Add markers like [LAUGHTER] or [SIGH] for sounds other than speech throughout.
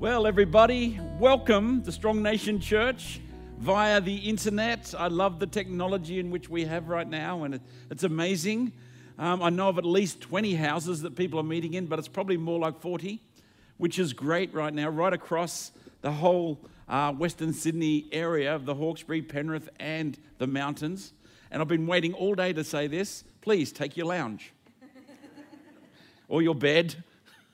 Well, everybody, welcome to Strong Nation Church via the internet. I love the technology in which we have right now, and it's amazing. Um, I know of at least 20 houses that people are meeting in, but it's probably more like 40, which is great right now, right across the whole uh, Western Sydney area of the Hawkesbury, Penrith, and the mountains. And I've been waiting all day to say this. Please take your lounge or your bed.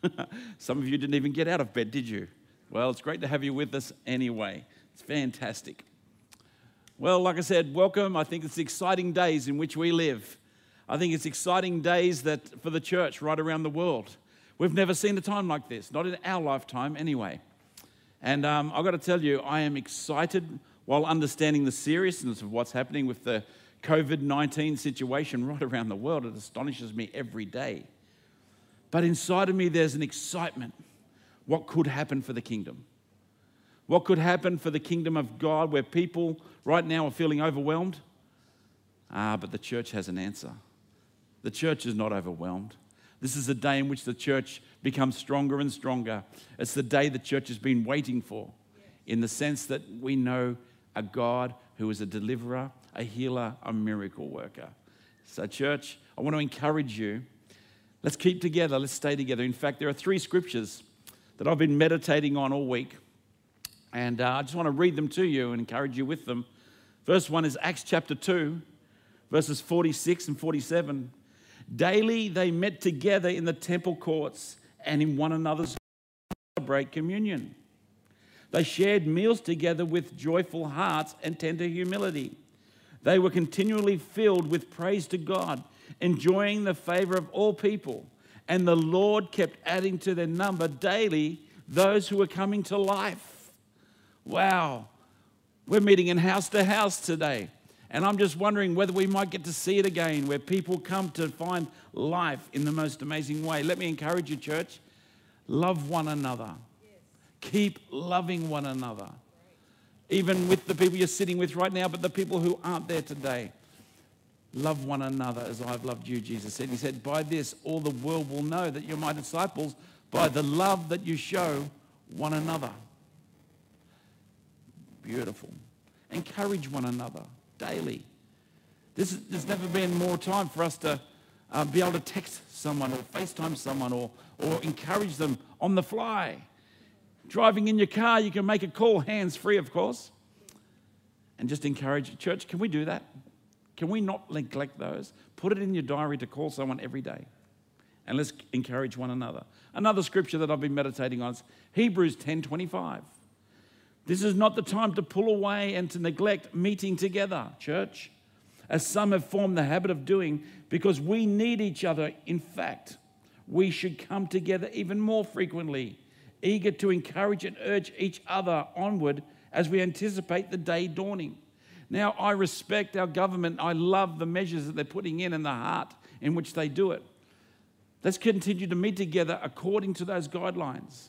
[LAUGHS] Some of you didn't even get out of bed, did you? Well, it's great to have you with us anyway. It's fantastic. Well, like I said, welcome. I think it's exciting days in which we live. I think it's exciting days that for the church right around the world. We've never seen a time like this, not in our lifetime anyway. And um, I've got to tell you, I am excited while understanding the seriousness of what's happening with the COVID 19 situation [LAUGHS] right around the world. It astonishes me every day. But inside of me, there's an excitement. What could happen for the kingdom? What could happen for the kingdom of God where people right now are feeling overwhelmed? Ah, but the church has an answer. The church is not overwhelmed. This is a day in which the church becomes stronger and stronger. It's the day the church has been waiting for, in the sense that we know a God who is a deliverer, a healer, a miracle worker. So, church, I want to encourage you. Let's keep together, let's stay together. In fact, there are three scriptures that I've been meditating on all week, and uh, I just want to read them to you and encourage you with them. First one is Acts chapter 2, verses 46 and 47. Daily they met together in the temple courts and in one another's to celebrate communion. They shared meals together with joyful hearts and tender humility. They were continually filled with praise to God, enjoying the favor of all people. And the Lord kept adding to their number daily those who were coming to life. Wow. We're meeting in house to house today. And I'm just wondering whether we might get to see it again, where people come to find life in the most amazing way. Let me encourage you, church love one another. Keep loving one another. Even with the people you're sitting with right now, but the people who aren't there today. Love one another as I've loved you, Jesus said. He said, By this, all the world will know that you're my disciples by the love that you show one another. Beautiful. Encourage one another daily. This is, there's never been more time for us to uh, be able to text someone or FaceTime someone or, or encourage them on the fly. Driving in your car, you can make a call, hands free, of course, and just encourage. Church, can we do that? Can we not neglect those? Put it in your diary to call someone every day. And let's encourage one another. Another scripture that I've been meditating on is Hebrews 10 25. This is not the time to pull away and to neglect meeting together, church, as some have formed the habit of doing, because we need each other. In fact, we should come together even more frequently, eager to encourage and urge each other onward as we anticipate the day dawning. Now, I respect our government. I love the measures that they're putting in and the heart in which they do it. Let's continue to meet together according to those guidelines.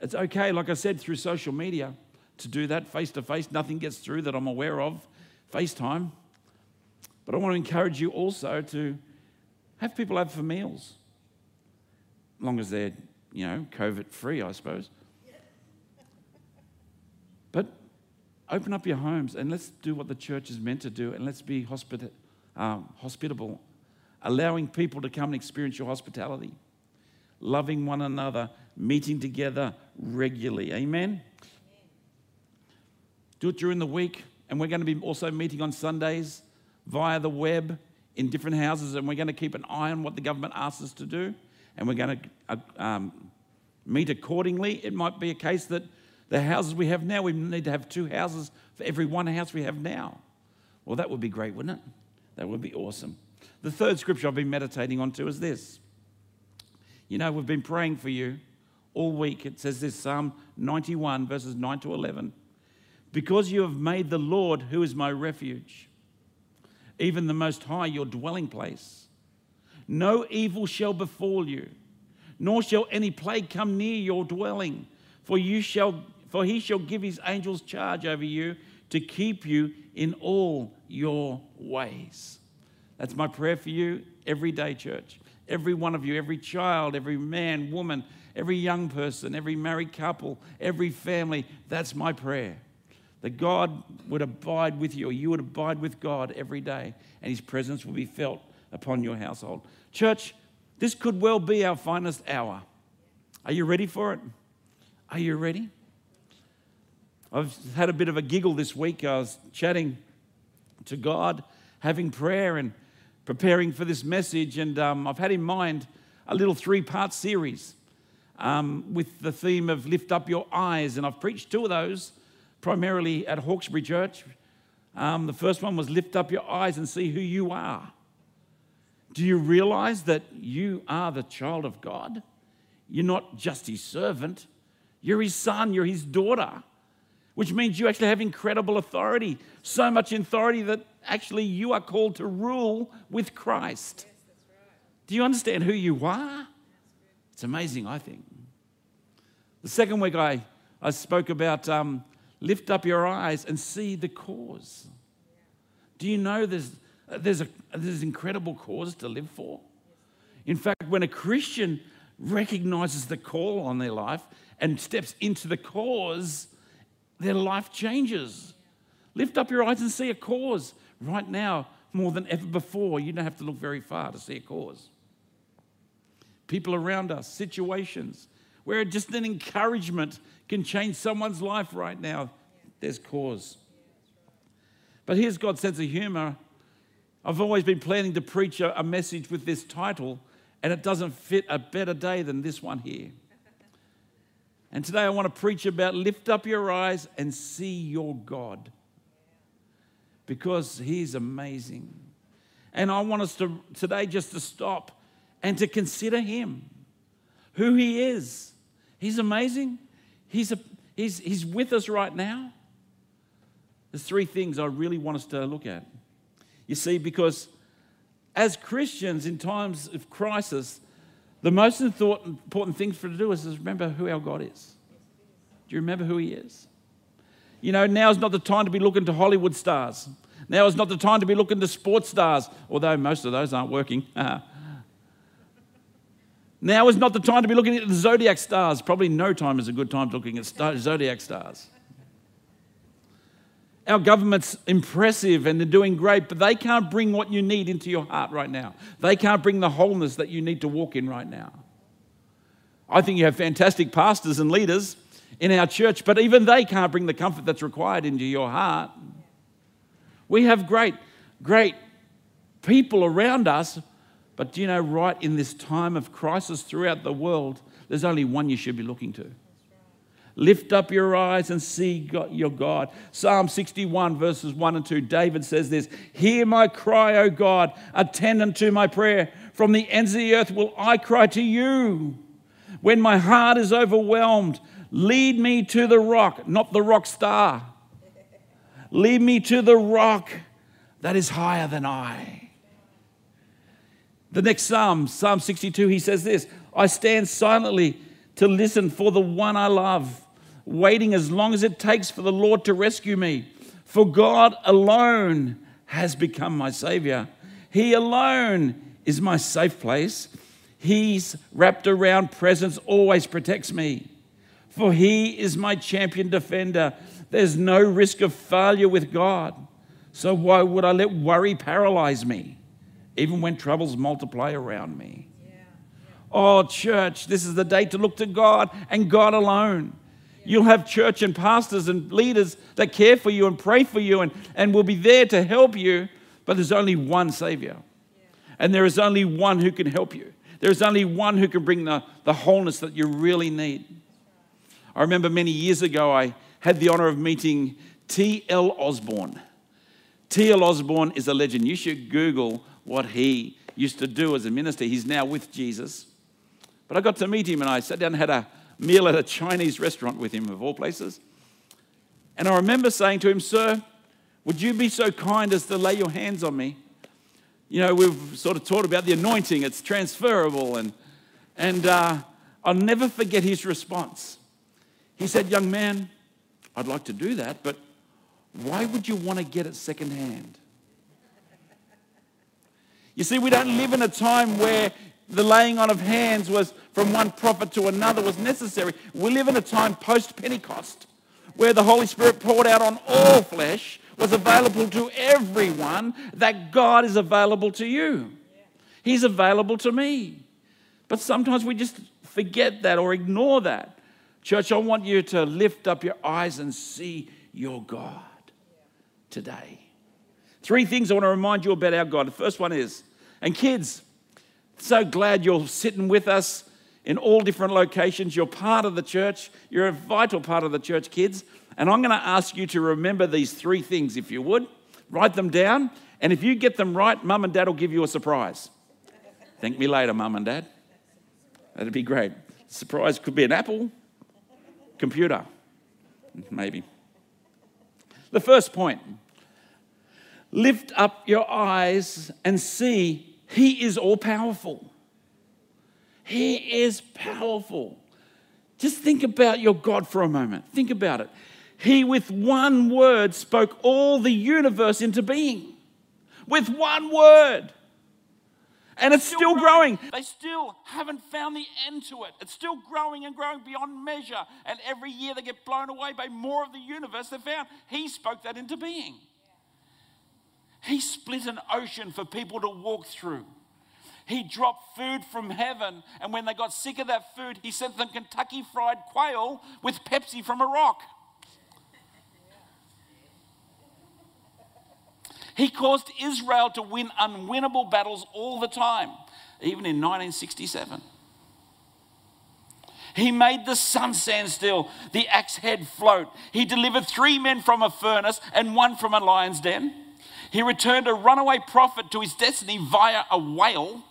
It's okay, like I said, through social media to do that face to face. Nothing gets through that I'm aware of. FaceTime. But I want to encourage you also to have people over for meals. As long as they're, you know, COVID free, I suppose. Open up your homes and let's do what the church is meant to do and let's be um, hospitable, allowing people to come and experience your hospitality, loving one another, meeting together regularly. Amen? Do it during the week. And we're going to be also meeting on Sundays via the web in different houses. And we're going to keep an eye on what the government asks us to do. And we're going to uh, um, meet accordingly. It might be a case that the houses we have now, we need to have two houses for every one house we have now. Well, that would be great, wouldn't it? That would be awesome. The third scripture I've been meditating on too is this. You know, we've been praying for you all week. It says this Psalm 91, verses 9 to 11. Because you have made the Lord, who is my refuge, even the Most High, your dwelling place, no evil shall befall you, nor shall any plague come near your dwelling. For you shall, for he shall give his angels charge over you to keep you in all your ways. That's my prayer for you every day, church. Every one of you, every child, every man, woman, every young person, every married couple, every family. That's my prayer. That God would abide with you, or you would abide with God every day, and His presence will be felt upon your household. Church, this could well be our finest hour. Are you ready for it? Are you ready? I've had a bit of a giggle this week. I was chatting to God, having prayer, and preparing for this message. And um, I've had in mind a little three part series um, with the theme of Lift Up Your Eyes. And I've preached two of those primarily at Hawkesbury Church. Um, the first one was Lift Up Your Eyes and See Who You Are. Do you realize that you are the child of God? You're not just his servant, you're his son, you're his daughter which means you actually have incredible authority. So much authority that actually you are called to rule with Christ. Do you understand who you are? It's amazing, I think. The second week, I, I spoke about um, lift up your eyes and see the cause. Do you know there's, there's, a, there's incredible cause to live for? In fact, when a Christian recognizes the call on their life and steps into the cause, their life changes. Lift up your eyes and see a cause. Right now, more than ever before, you don't have to look very far to see a cause. People around us, situations where just an encouragement can change someone's life right now. There's cause. But here's God's sense of humor. I've always been planning to preach a, message with this title, and it doesn't fit a better day than this one here. And today I want to preach about lift up your eyes and see your God because He's amazing. And I want us to today just to stop and to consider Him, who He is. He's amazing. He's, a, he's, he's with us right now. There's three things I really want us to look at. You see, because as Christians in times of crisis, the most important thing for to do is, remember who our God is. Do you remember who He is? You know, now is not the time to be looking to Hollywood stars. Now is not the time to be looking to sports stars, although most of those aren't working. [LAUGHS] now is not the time to be looking at the zodiac stars. Probably no time is a good time to looking at zodiac stars. Our government's impressive and they're doing great, but they can't bring what you need into your heart right now. They can't bring the wholeness that you need to walk in right now. I think you have fantastic pastors and leaders in our church, but even they can't bring the comfort that's required into your heart. We have great, great people around us, but do you know, right in this time of crisis throughout the world, there's only one you should be looking to. Lift up your eyes and see God, your God. Psalm 61, verses 1 and 2, David says this Hear my cry, O God, attend unto my prayer. From the ends of the earth will I cry to you. When my heart is overwhelmed, lead me to the rock, not the rock star. Lead me to the rock that is higher than I. The next psalm, Psalm 62, he says this I stand silently to listen for the one I love waiting as long as it takes for the Lord to rescue me. For God alone has become my Savior. He alone is my safe place. He's wrapped around presence, always protects me. For He is my champion defender. There's no risk of failure with God. So why would I let worry paralyze me, even when troubles multiply around me? Yeah. Yeah. Oh, church, this is the day to look to God and God alone. You'll have church and pastors and leaders that care for you and pray for you and, and will be there to help you, but there's only one Savior. And there is only one who can help you. There's only one who can bring the, the wholeness that you really need. I remember many years ago, I had the honor of meeting T.L. Osborn. T.L. Osborn is a legend. You should Google what he used to do as a minister. He's now with Jesus. But I got to meet him and I sat down and had a, meal at a Chinese restaurant with him, of all places. And I remember saying to him, Sir, would you be so kind as to lay your hands on me? You know, we've sort of taught about the anointing, it's transferable. And, and uh, I'll never forget his response. He said, Young man, I'd like to do that, but why would you want to get it secondhand? You see, we don't live in a time where the laying on of hands was from one prophet to another was necessary. We live in a time post Pentecost where the Holy Spirit poured out on all flesh was available to everyone, that God is available to you. He's available to me. But sometimes we just forget that or ignore that. Church, I want you to lift up your eyes and see your God today. Three things I want to remind you about our God. The first one is, and kids, so glad you're sitting with us in all different locations. You're part of the church. You're a vital part of the church, kids. And I'm going to ask you to remember these three things, if you would. Write them down. And if you get them right, mum and dad will give you a surprise. Thank me later, mum and dad. That'd be great. Surprise could be an apple, computer, maybe. The first point lift up your eyes and see He is all powerful. He is powerful. Just think about your God for a moment. Think about it. He, with one word, spoke all the universe into being. With one word. And it's still, still growing. growing. They still haven't found the end to it. It's still growing and growing beyond measure. And every year they get blown away by more of the universe they found. He spoke that into being. He split an ocean for people to walk through. He dropped food from heaven, and when they got sick of that food, he sent them Kentucky fried quail with Pepsi from a rock. He caused Israel to win unwinnable battles all the time, even in 1967. He made the sun stand still, the axe head float. He delivered three men from a furnace and one from a lion's den. He returned a runaway prophet to his destiny via a whale,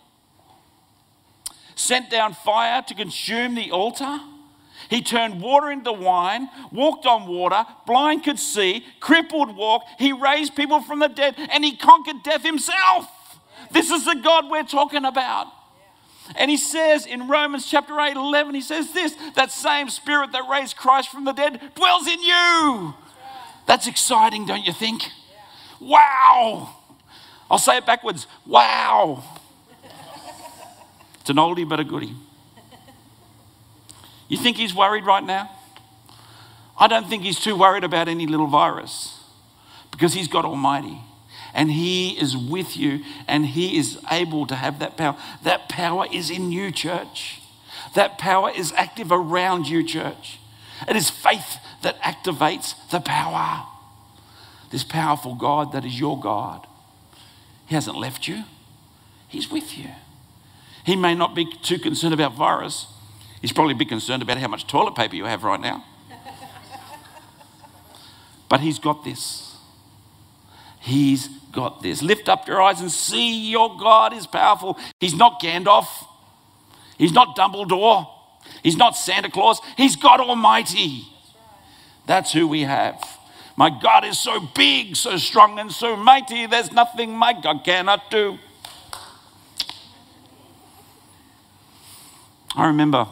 sent down fire to consume the altar. He turned water into wine, walked on water, blind could see, crippled walk. He raised people from the dead, and he conquered death himself. This is the God we're talking about. And he says in Romans chapter 8, 11, he says this that same spirit that raised Christ from the dead dwells in you. That's exciting, don't you think? Wow. I'll say it backwards. Wow. [LAUGHS] It's an oldie but a goodie. You think he's worried right now? I don't think he's too worried about any little virus because he's God Almighty and he is with you and he is able to have that power. That power is in you, church. That power is active around you, church. It is faith that activates the power. This powerful God that is your God. He hasn't left you, He's with you. He may not be too concerned about virus, He's probably a bit concerned about how much toilet paper you have right now. [LAUGHS] but he's got this. He's got this. Lift up your eyes and see your God is powerful. He's not Gandalf. He's not Dumbledore. He's not Santa Claus. He's God Almighty. That's who we have. My God is so big, so strong, and so mighty, there's nothing my God cannot do. I remember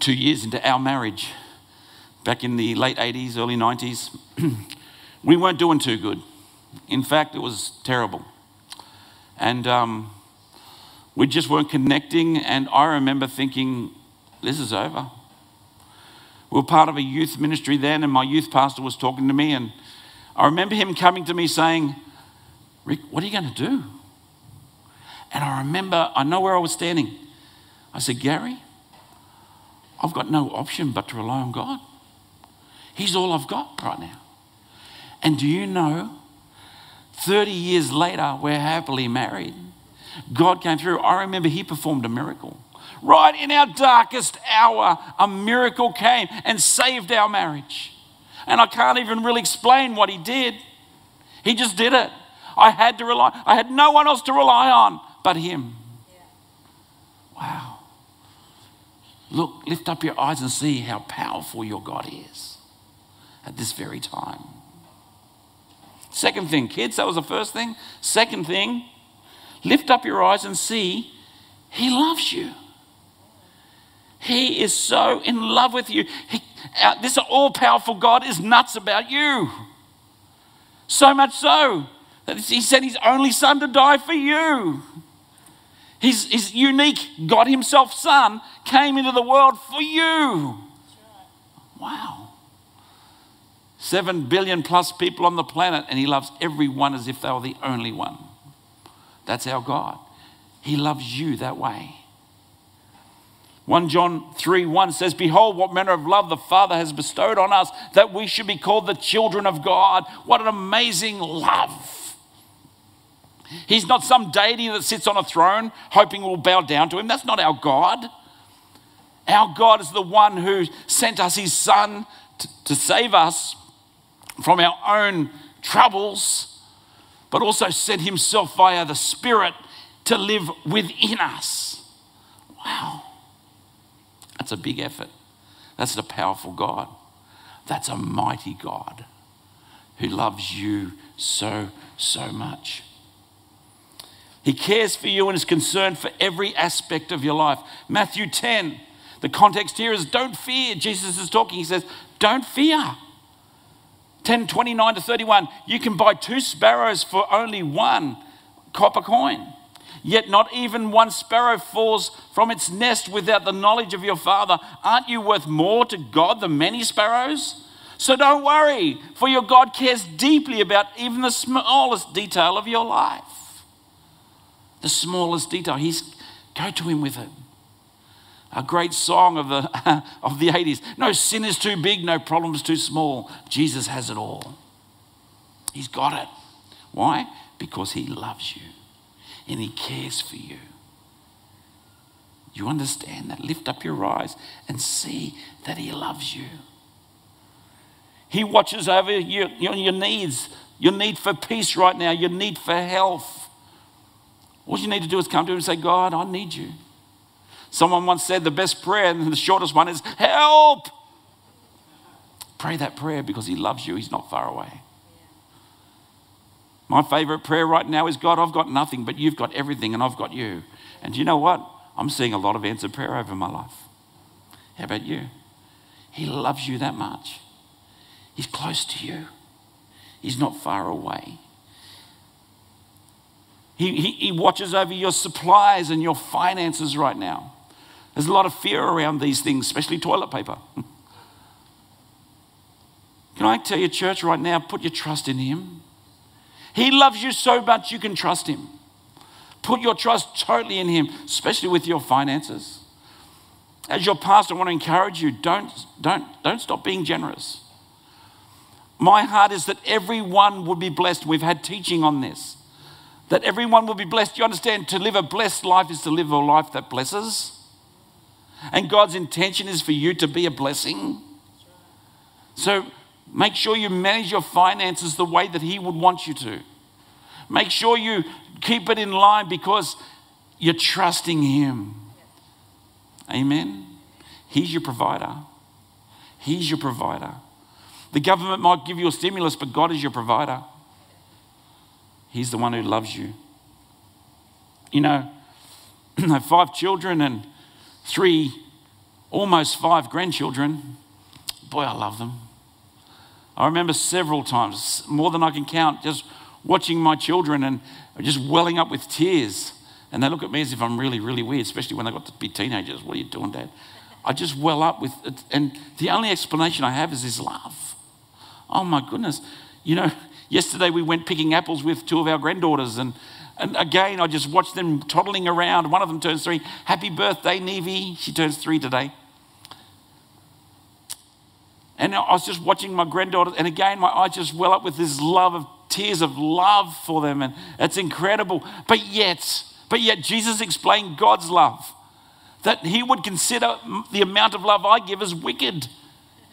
two years into our marriage, back in the late 80s, early 90s, [CLEARS THROAT] we weren't doing too good. In fact, it was terrible. And um, we just weren't connecting. And I remember thinking, this is over. We were part of a youth ministry then, and my youth pastor was talking to me. And I remember him coming to me saying, Ric, what are you going to do? And I remember, I know where I was standing. I said, Gary, I've got no option but to rely on God. He's all I've got right now. And do you know, 30 years later, we're happily married. God came through. I remember He performed a miracle. Right in our darkest hour, a miracle came and saved our marriage. And I can't even really explain what He did. He just did it. I had to rely, I had no one else to rely on but Him. Wow. Look, lift up your eyes and see how powerful your God is at this very time. Second thing, kids, that was the first thing. Second thing, lift up your eyes and see He loves you. He is so in love with you. He, uh, this all powerful God is nuts about you. So much so that He sent His only Son to die for you. His, his unique God Himself Son came into the world for you. Wow. Seven billion plus people on the planet, and He loves everyone as if they were the only one. That's our God. He loves you that way. 1 John 3 1 says, Behold, what manner of love the Father has bestowed on us that we should be called the children of God. What an amazing love. He's not some deity that sits on a throne hoping we'll bow down to him. That's not our God. Our God is the one who sent us his Son to, to save us from our own troubles, but also sent himself via the Spirit to live within us. Wow. That's a big effort. That's a powerful God. That's a mighty God who loves you so, so much. He cares for you and is concerned for every aspect of your life. Matthew 10, the context here is don't fear. Jesus is talking. He says, don't fear. 10, 29 to 31. You can buy two sparrows for only one copper coin. Yet not even one sparrow falls from its nest without the knowledge of your Father. Aren't you worth more to God than many sparrows? So don't worry, for your God cares deeply about even the smallest detail of your life. The smallest detail. He's go to him with it. A great song of the, [LAUGHS] of the 80s. No sin is too big, no problem is too small. Jesus has it all. He's got it. Why? Because he loves you and He cares for you. You understand that? Lift up your eyes and see that He loves you. He watches over your, your, your needs, your need for peace right now, your need for health. All you need to do is come to Him and say, God, I need you. Someone once said the best prayer and the shortest one is, Help! Pray that prayer because He loves you, He's not far away. My favorite prayer right now is God, I've got nothing, but you've got everything, and I've got you. And you know what? I'm seeing a lot of answered prayer over my life. How about you? He loves you that much. He's close to you, He's not far away. He, he, he watches over your supplies and your finances right now. There's a lot of fear around these things, especially toilet paper. [LAUGHS] Can I tell you, church, right now, put your trust in Him. He loves you so much you can trust Him. Put your trust totally in Him, especially with your finances. As your pastor, I want to encourage you don't, don't, don't stop being generous. My heart is that everyone would be blessed. We've had teaching on this. That everyone will be blessed. You understand? To live a blessed life is to live a life that blesses. And God's intention is for you to be a blessing. So Make sure you manage your finances the way that He would want you to. Make sure you keep it in line because you're trusting Him. Amen. He's your provider. He's your provider. The government might give you a stimulus, but God is your provider. He's the one who loves you. You know, [CLEARS THROAT] I have five children and three, almost five grandchildren. Boy, I love them. I remember several times, more than I can count, just watching my children and just welling up with tears. And they look at me as if I'm really, really weird, especially when they got to be teenagers. What are you doing, Dad? I just well up with it. And the only explanation I have is his love. Oh my goodness. You know, [LAUGHS] yesterday we went picking apples with two of our granddaughters. And, and again, I just watched them toddling around. One of them turns three. Happy birthday, Nevi. She turns three today. And I was just watching my granddaughter, and again, my eyes just well up with this love of tears of love for them, and it's incredible. But yet, but yet, Jesus explained God's love that He would consider the amount of love I give as wicked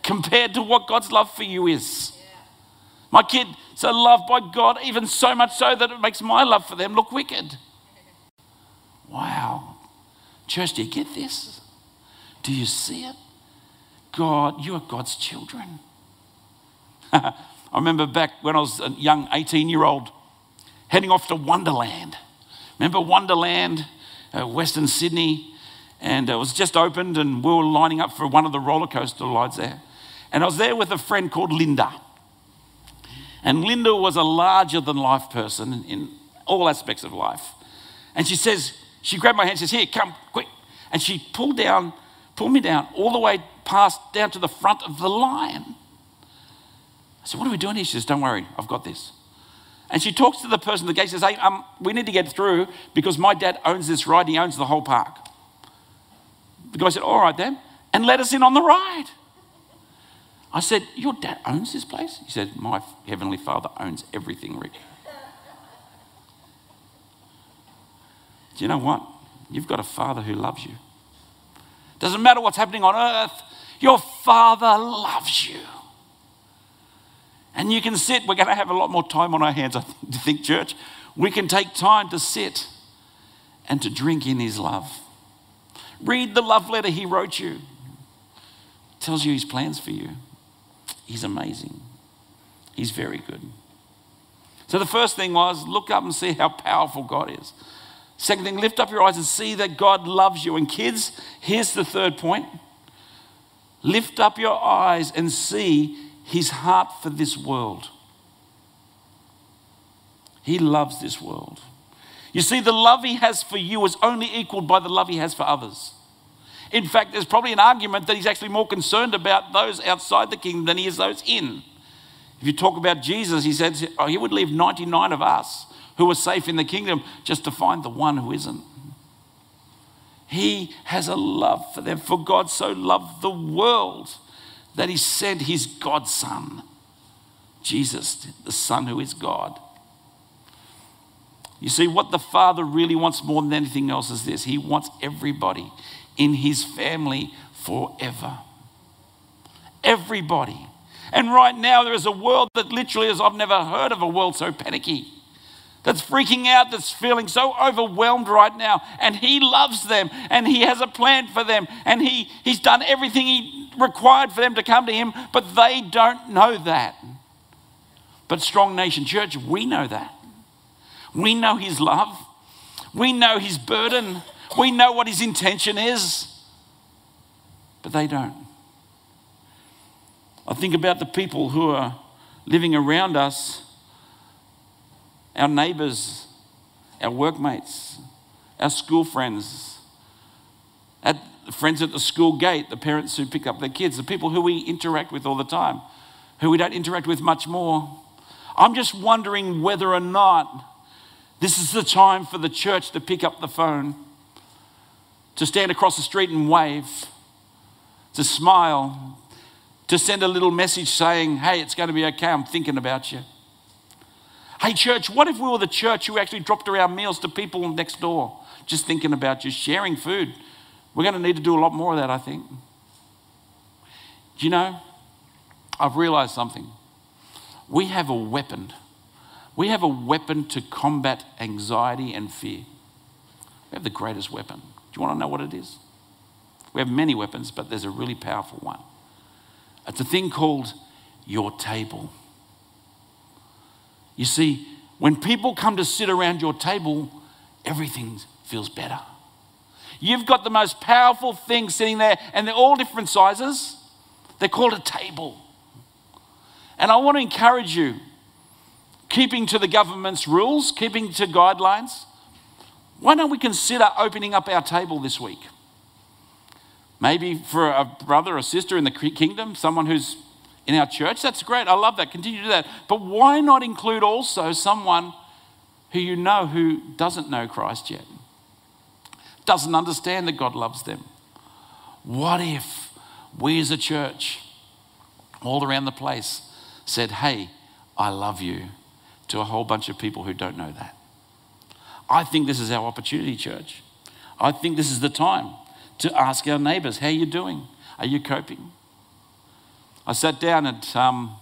compared to what God's love for you is. My kids are loved by God, even so much so that it makes my love for them look wicked. [LAUGHS] Wow. Church, do you get this? Do you see it? God, you are God's children. [LAUGHS] I remember back when I was a young 18 year old heading off to Wonderland. Remember Wonderland, uh, Western Sydney? And it was just opened, and we were lining up for one of the roller coaster rides there. And I was there with a friend called Linda. And Linda was a larger than life person in all aspects of life. And she says, she grabbed my hand and says, Here, come, quick. And she pulled down, pulled me down all the way past down to the front of the line. I said, What are we doing here? She says, Don't worry, I've got this. And she talks to the person at the gate, says, Hey, um, we need to get through because my dad owns this ride, he owns the whole park. The guy said, All right then, and let us in on the ride. I said, Your dad owns this place? He said, My heavenly father owns everything, Ric. Do you know what? You've got a father who loves you. Doesn't matter what's happening on earth, your father loves you. And you can sit, we're going to have a lot more time on our hands, I think, [LAUGHS] think, church. We can take time to sit and to drink in his love. Read the love letter he wrote you. tells you his plans for you. He's amazing. He's very good. So the first thing was look up and see how powerful God is. Second thing, lift up your eyes and see that God loves you. And kids, here's the third point lift up your eyes and see his heart for this world. He loves this world. You see, the love he has for you is only equaled by the love he has for others. In fact, there's probably an argument that he's actually more concerned about those outside the kingdom than he is those in. If you talk about Jesus, he said oh, he would leave 99 of us who are safe in the kingdom just to find the one who isn't. He has a love for them, for God so loved the world that he sent his godson, Jesus, the Son who is God. You see, what the Father really wants more than anything else is this He wants everybody in his family forever. Everybody. And right now, there is a world that literally is, I've never heard of a world so panicky, that's freaking out, that's feeling so overwhelmed right now. And He loves them and He has a plan for them and he, He's done everything He required for them to come to Him, but they don't know that. But Strong Nation Church, we know that. We know His love, we know His burden, we know what His intention is, but they don't. I think about the people who are living around us our neighbors, our workmates, our school friends, at friends at the school gate, the parents who pick up their kids, the people who we interact with all the time, who we don't interact with much more. I'm just wondering whether or not this is the time for the church to pick up the phone, to stand across the street and wave, to smile, to send a little message saying, Hey, it's going to be okay, I'm thinking about you. Hey, church, what if we were the church who actually dropped around meals to people next door, just thinking about just sharing food? We're going to need to do a lot more of that, I think. Do you know, I've realized something. We have a weapon. We have a weapon to combat anxiety and fear. We have the greatest weapon. Do you want to know what it is? We have many weapons, but there's a really powerful one. It's a thing called your table. You see, when people come to sit around your table, everything feels better. You've got the most powerful thing sitting there, and they're all different sizes. They're called a table. And I want to encourage you, keeping to the government's rules, keeping to guidelines, why don't we consider opening up our table this week? Maybe for a brother or sister in the kingdom, someone who's in our church. That's great. I love that. Continue to do that. But why not include also someone who you know who doesn't know Christ yet? Doesn't understand that God loves them. What if we as a church, all around the place, said, Hey, I love you to a whole bunch of people who don't know that? I think this is our opportunity, church. I think this is the time to ask our neighbors, How are you doing? Are you coping? I sat down at, um,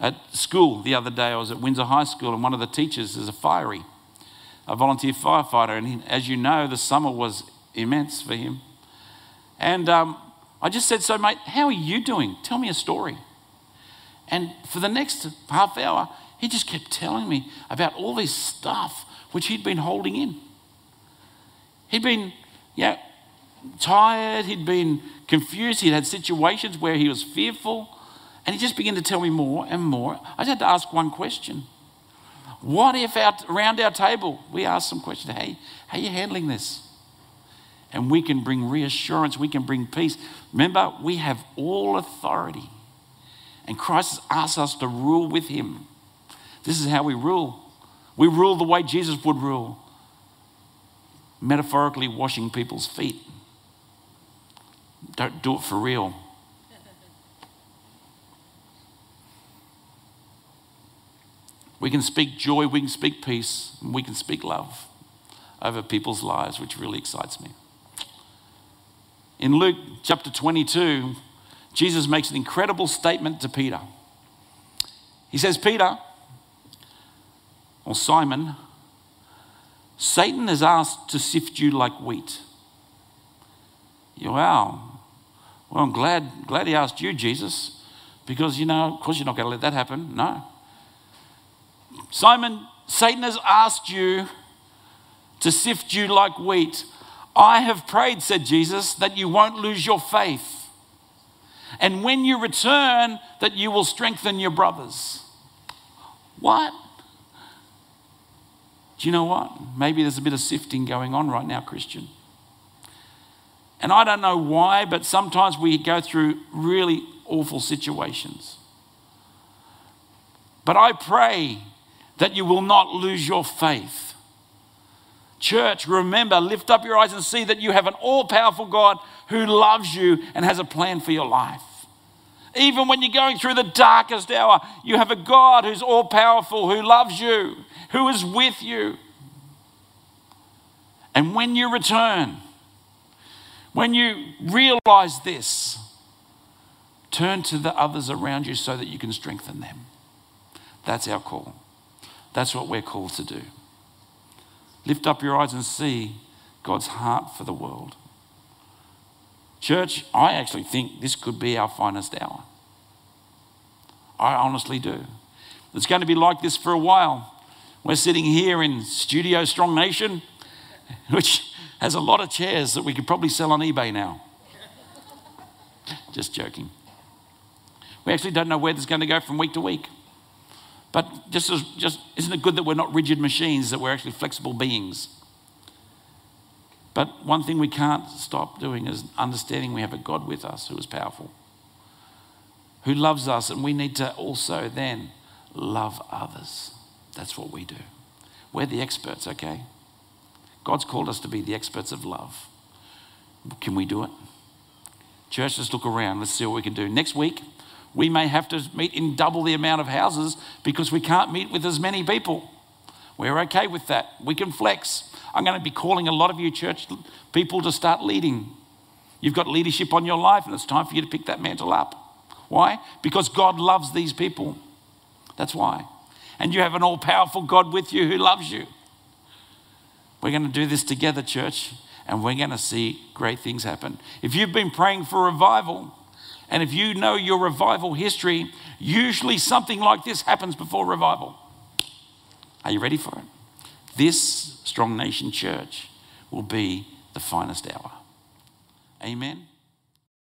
at school the other day. I was at Windsor High School, and one of the teachers is a fiery, a volunteer firefighter. And he, as you know, the summer was immense for him. And um, I just said, So, mate, how are you doing? Tell me a story. And for the next half hour, he just kept telling me about all this stuff which he'd been holding in. He'd been, yeah, tired, he'd been confused. He'd had situations where he was fearful. And he just began to tell me more and more. I just had to ask one question What if out, around our table we ask some questions? Hey, how are you handling this? And we can bring reassurance, we can bring peace. Remember, we have all authority. And Christ has asked us to rule with him. This is how we rule. We rule the way Jesus would rule, metaphorically washing people's feet. Don't do it for real. We can speak joy, we can speak peace, we can speak love over people's lives, which really excites me. In Luke chapter 22, Jesus makes an incredible statement to Peter. He says, Peter, or Simon, Satan has asked to sift you like wheat. Wow. Well, I'm glad, glad he asked you, Jesus, because, you know, of course you're not going to let that happen. No. Simon, Satan has asked you to sift you like wheat. I have prayed, said Jesus, that you won't lose your faith. And when you return, that you will strengthen your brothers. What? Do you know what? Maybe there's a bit of sifting going on right now, Christian. And I don't know why, but sometimes we go through really awful situations. But I pray that you will not lose your faith. Church, remember, lift up your eyes and see that you have an all powerful God who loves you and has a plan for your life. Even when you're going through the darkest hour, you have a God who's all powerful, who loves you, who is with you. And when you return, when you realize this, turn to the others around you so that you can strengthen them. That's our call. That's what we're called to do. Lift up your eyes and see God's heart for the world. Church, I actually think this could be our finest hour. I honestly do. It's going to be like this for a while. We're sitting here in Studio Strong Nation, [LAUGHS] which has a lot of chairs that we could probably sell on eBay now. Just joking. We actually don't know where this is going to go from week to week. But just, as, just isn't it good that we're not rigid machines, that we're actually flexible beings? But one thing we can't stop doing is understanding we have a God with us who is powerful, who loves us, and we need to also then love others. That's what we do. We're the experts, okay? God's called us to be the experts of love. Can we do it? Church, let's look around. Let's see what we can do. Next week, we may have to meet in double the amount of houses because we can't meet with as many people. We're okay with that. We can flex. I'm going to be calling a lot of you church people to start leading. You've got leadership on your life, and it's time for you to pick that mantle up. Why? Because God loves these people. That's why. And you have an all powerful God with you who loves you. We're going to do this together, church, and we're going to see great things happen. If you've been praying for revival, and if you know your revival history, usually something like this happens before revival. Are you ready for it? This Strong Nation Church will be the finest hour. Amen.